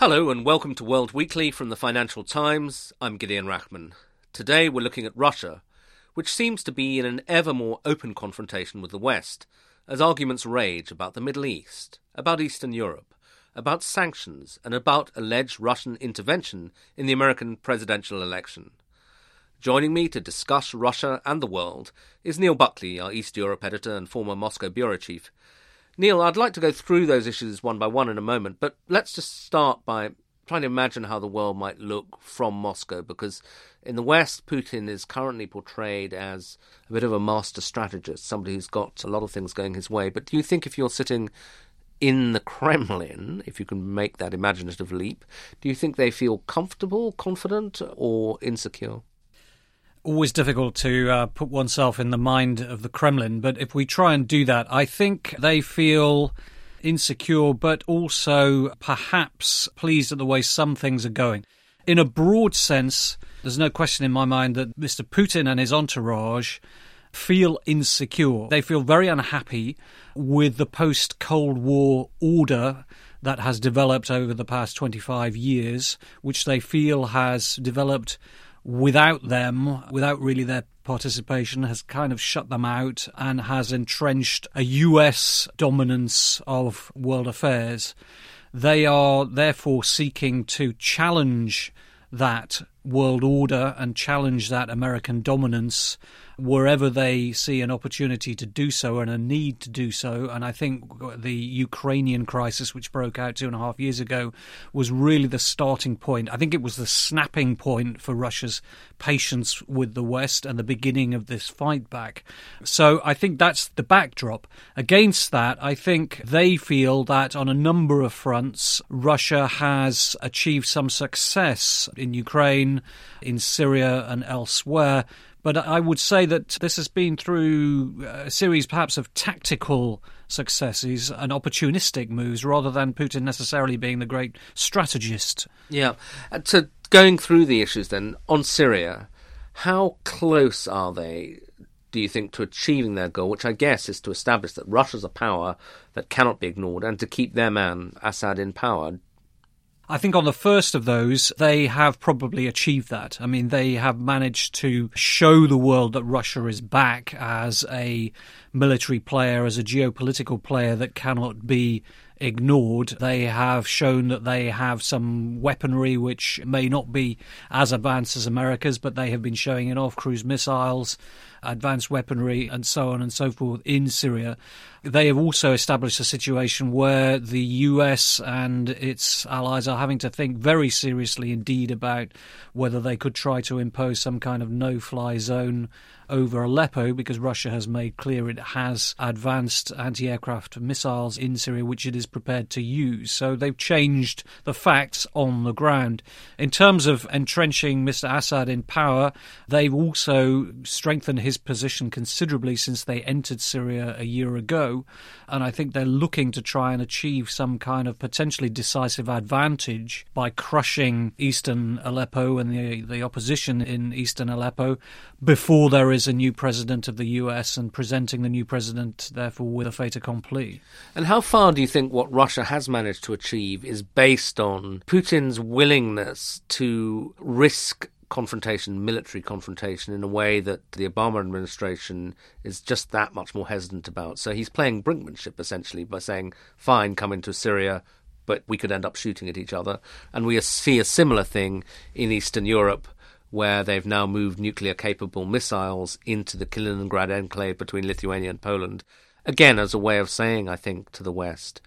Hello and welcome to World Weekly from the Financial Times. I'm Gideon Rachman. Today we're looking at Russia, which seems to be in an ever more open confrontation with the West, as arguments rage about the Middle East, about Eastern Europe, about sanctions, and about alleged Russian intervention in the American presidential election. Joining me to discuss Russia and the world is Neil Buckley, our East Europe editor and former Moscow bureau chief. Neil, I'd like to go through those issues one by one in a moment, but let's just start by trying to imagine how the world might look from Moscow, because in the West, Putin is currently portrayed as a bit of a master strategist, somebody who's got a lot of things going his way. But do you think if you're sitting in the Kremlin, if you can make that imaginative leap, do you think they feel comfortable, confident, or insecure? Always difficult to uh, put oneself in the mind of the Kremlin, but if we try and do that, I think they feel insecure, but also perhaps pleased at the way some things are going. In a broad sense, there's no question in my mind that Mr. Putin and his entourage feel insecure. They feel very unhappy with the post Cold War order that has developed over the past 25 years, which they feel has developed without them, without really their participation, has kind of shut them out and has entrenched a US dominance of world affairs. They are therefore seeking to challenge that world order and challenge that American dominance wherever they see an opportunity to do so and a need to do so. And I think the Ukrainian crisis, which broke out two and a half years ago, was really the starting point. I think it was the snapping point for Russia's patience with the West and the beginning of this fight back. So I think that's the backdrop. Against that, I think they feel that on a number of fronts, Russia has achieved some success in Ukraine, in Syria, and elsewhere but I would say that this has been through a series perhaps of tactical successes and opportunistic moves rather than Putin necessarily being the great strategist. Yeah. Uh, to going through the issues then, on Syria, how close are they do you think, to achieving their goal, which I guess is to establish that Russia's a power that cannot be ignored and to keep their man, Assad, in power? I think on the first of those, they have probably achieved that. I mean, they have managed to show the world that Russia is back as a military player, as a geopolitical player that cannot be ignored. They have shown that they have some weaponry which may not be as advanced as America's, but they have been showing it off cruise missiles, advanced weaponry, and so on and so forth in Syria. They have also established a situation where the US and its allies are having to think very seriously indeed about whether they could try to impose some kind of no fly zone over Aleppo because Russia has made clear it has advanced anti aircraft missiles in Syria which it is prepared to use. So they've changed the facts on the ground. In terms of entrenching Mr. Assad in power, they've also strengthened his position considerably since they entered Syria a year ago. And I think they're looking to try and achieve some kind of potentially decisive advantage by crushing eastern Aleppo and the, the opposition in eastern Aleppo before there is is a new president of the US and presenting the new president, therefore, with a fait accompli. And how far do you think what Russia has managed to achieve is based on Putin's willingness to risk confrontation, military confrontation, in a way that the Obama administration is just that much more hesitant about. So he's playing brinkmanship essentially by saying, fine, come into Syria, but we could end up shooting at each other. And we see a similar thing in Eastern Europe where they've now moved nuclear capable missiles into the Kaliningrad enclave between Lithuania and Poland. Again, as a way of saying, I think, to the West,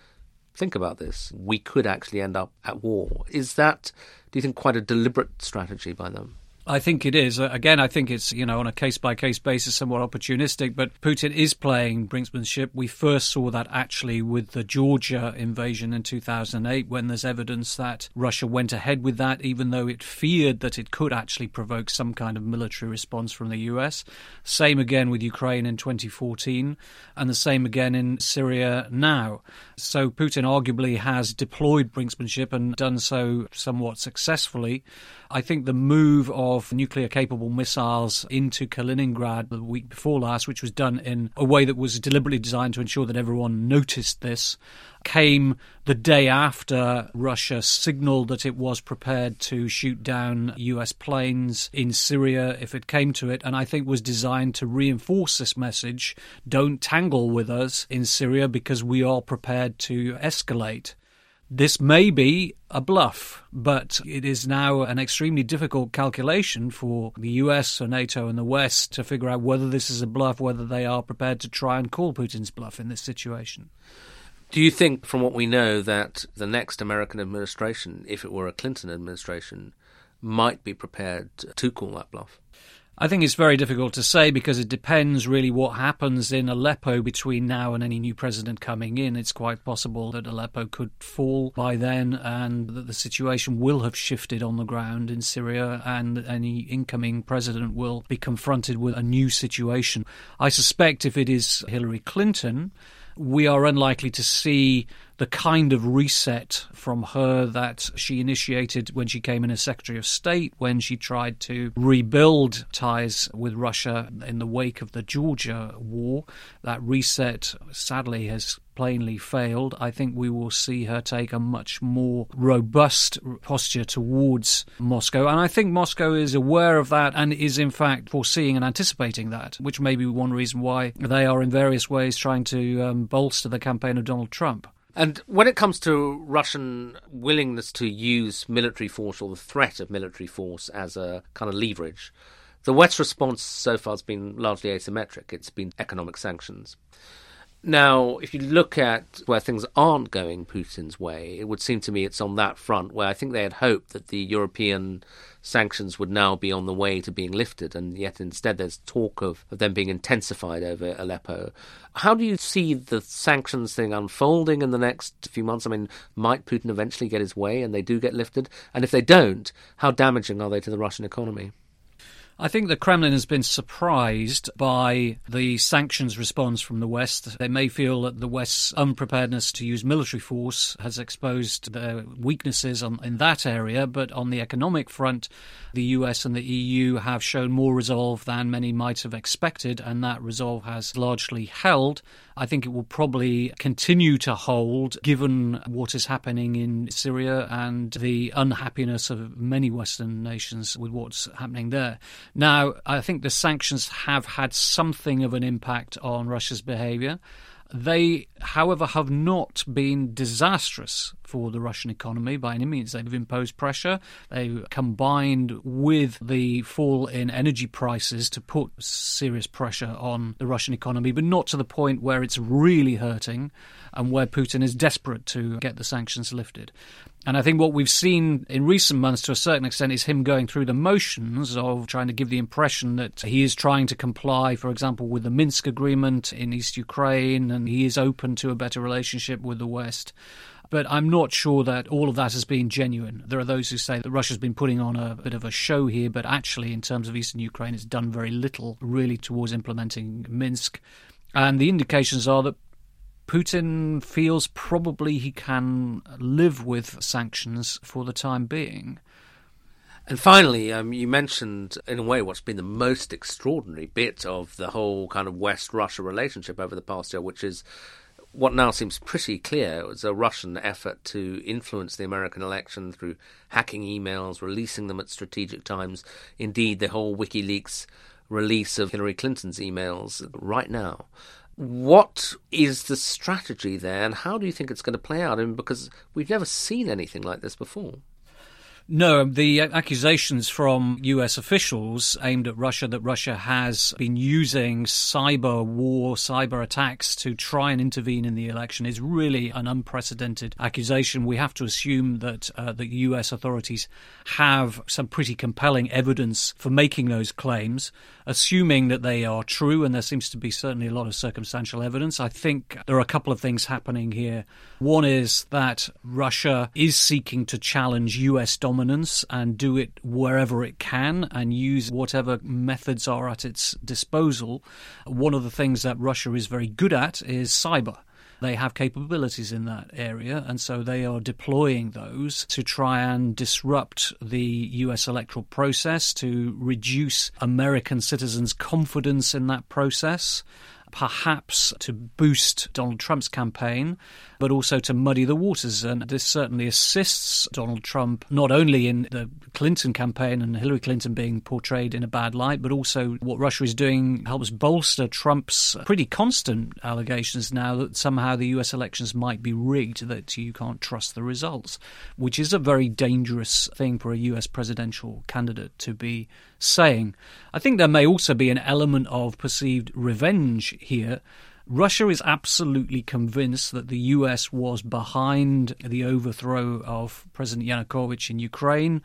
think about this. We could actually end up at war. Is that, do you think, quite a deliberate strategy by them? I think it is. Uh, again, I think it's, you know, on a case by case basis, somewhat opportunistic, but Putin is playing brinksmanship. We first saw that actually with the Georgia invasion in 2008, when there's evidence that Russia went ahead with that, even though it feared that it could actually provoke some kind of military response from the US. Same again with Ukraine in 2014, and the same again in Syria now. So Putin arguably has deployed brinksmanship and done so somewhat successfully. I think the move of nuclear capable missiles into Kaliningrad the week before last, which was done in a way that was deliberately designed to ensure that everyone noticed this, came the day after Russia signaled that it was prepared to shoot down US planes in Syria if it came to it, and I think was designed to reinforce this message don't tangle with us in Syria because we are prepared to escalate. This may be a bluff, but it is now an extremely difficult calculation for the US or NATO and the West to figure out whether this is a bluff, whether they are prepared to try and call Putin's bluff in this situation. Do you think, from what we know, that the next American administration, if it were a Clinton administration, might be prepared to call that bluff? I think it's very difficult to say because it depends really what happens in Aleppo between now and any new president coming in. It's quite possible that Aleppo could fall by then and that the situation will have shifted on the ground in Syria and any incoming president will be confronted with a new situation. I suspect if it is Hillary Clinton, we are unlikely to see the kind of reset from her that she initiated when she came in as Secretary of State, when she tried to rebuild ties with Russia in the wake of the Georgia war. That reset, sadly, has plainly failed. I think we will see her take a much more robust posture towards Moscow. And I think Moscow is aware of that and is, in fact, foreseeing and anticipating that, which may be one reason why they are in various ways trying to um, bolster the campaign of Donald Trump. And when it comes to Russian willingness to use military force or the threat of military force as a kind of leverage, the West's response so far has been largely asymmetric. It's been economic sanctions. Now, if you look at where things aren't going Putin's way, it would seem to me it's on that front where I think they had hoped that the European sanctions would now be on the way to being lifted, and yet instead there's talk of, of them being intensified over Aleppo. How do you see the sanctions thing unfolding in the next few months? I mean, might Putin eventually get his way and they do get lifted? And if they don't, how damaging are they to the Russian economy? I think the Kremlin has been surprised by the sanctions response from the West. They may feel that the West's unpreparedness to use military force has exposed their weaknesses on, in that area, but on the economic front, the US and the EU have shown more resolve than many might have expected, and that resolve has largely held. I think it will probably continue to hold given what is happening in Syria and the unhappiness of many Western nations with what's happening there. Now, I think the sanctions have had something of an impact on Russia's behavior. They, however, have not been disastrous for the Russian economy by any means. They've imposed pressure. They combined with the fall in energy prices to put serious pressure on the Russian economy, but not to the point where it's really hurting and where Putin is desperate to get the sanctions lifted. And I think what we've seen in recent months to a certain extent is him going through the motions of trying to give the impression that he is trying to comply, for example, with the Minsk agreement in East Ukraine and he is open to a better relationship with the West. But I'm not sure that all of that has been genuine. There are those who say that Russia's been putting on a bit of a show here, but actually, in terms of eastern Ukraine, it's done very little really towards implementing Minsk. And the indications are that Putin feels probably he can live with sanctions for the time being. And finally, um, you mentioned, in a way, what's been the most extraordinary bit of the whole kind of West Russia relationship over the past year, which is what now seems pretty clear it was a Russian effort to influence the American election through hacking emails, releasing them at strategic times. Indeed, the whole WikiLeaks release of Hillary Clinton's emails right now. What is the strategy there, and how do you think it's going to play out? I mean, because we've never seen anything like this before. No, the accusations from US officials aimed at Russia that Russia has been using cyber war, cyber attacks to try and intervene in the election is really an unprecedented accusation. We have to assume that uh, the US authorities have some pretty compelling evidence for making those claims. Assuming that they are true, and there seems to be certainly a lot of circumstantial evidence, I think there are a couple of things happening here. One is that Russia is seeking to challenge US dominance dominance and do it wherever it can and use whatever methods are at its disposal. One of the things that Russia is very good at is cyber. They have capabilities in that area, and so they are deploying those to try and disrupt the US electoral process, to reduce American citizens' confidence in that process perhaps to boost Donald Trump's campaign, but also to muddy the waters. And this certainly assists Donald Trump not only in the Clinton campaign and Hillary Clinton being portrayed in a bad light, but also what Russia is doing helps bolster Trump's pretty constant allegations now that somehow the US elections might be rigged, that you can't trust the results, which is a very dangerous thing for a US presidential candidate to be saying. I think there may also be an element of perceived revenge here. Russia is absolutely convinced that the US was behind the overthrow of President Yanukovych in Ukraine,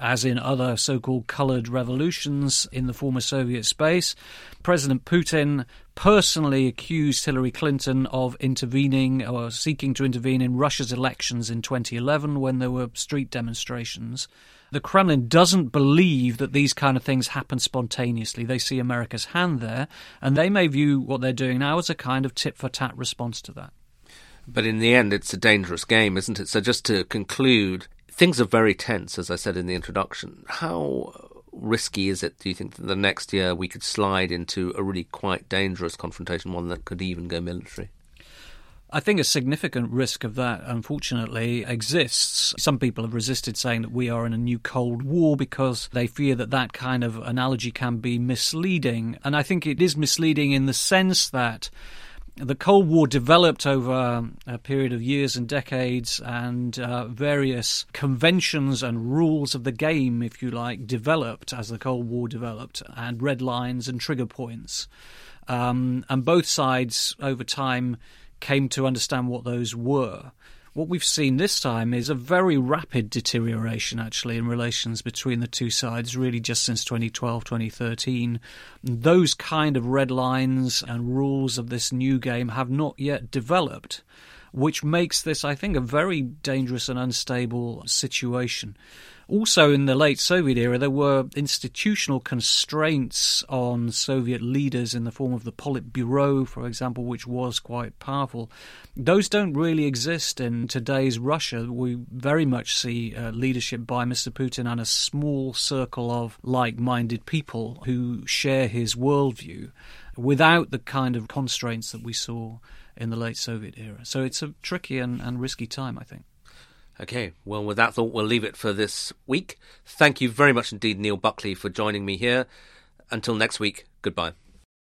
as in other so called colored revolutions in the former Soviet space. President Putin personally accused Hillary Clinton of intervening or seeking to intervene in Russia's elections in 2011 when there were street demonstrations. The Kremlin doesn't believe that these kind of things happen spontaneously. They see America's hand there, and they may view what they're doing now as a kind of tit for tat response to that. But in the end, it's a dangerous game, isn't it? So, just to conclude, things are very tense, as I said in the introduction. How risky is it, do you think, that the next year we could slide into a really quite dangerous confrontation, one that could even go military? I think a significant risk of that, unfortunately, exists. Some people have resisted saying that we are in a new Cold War because they fear that that kind of analogy can be misleading. And I think it is misleading in the sense that the Cold War developed over a period of years and decades, and uh, various conventions and rules of the game, if you like, developed as the Cold War developed, and red lines and trigger points. Um, and both sides, over time, came to understand what those were. What we've seen this time is a very rapid deterioration, actually, in relations between the two sides, really just since 2012, 2013. Those kind of red lines and rules of this new game have not yet developed, which makes this, I think, a very dangerous and unstable situation. Also, in the late Soviet era, there were institutional constraints on Soviet leaders in the form of the Politburo, for example, which was quite powerful. Those don't really exist in today's Russia. We very much see uh, leadership by Mr. Putin and a small circle of like minded people who share his worldview without the kind of constraints that we saw in the late Soviet era. So it's a tricky and, and risky time, I think. Okay, well, with that thought, we'll leave it for this week. Thank you very much indeed, Neil Buckley, for joining me here. Until next week, goodbye.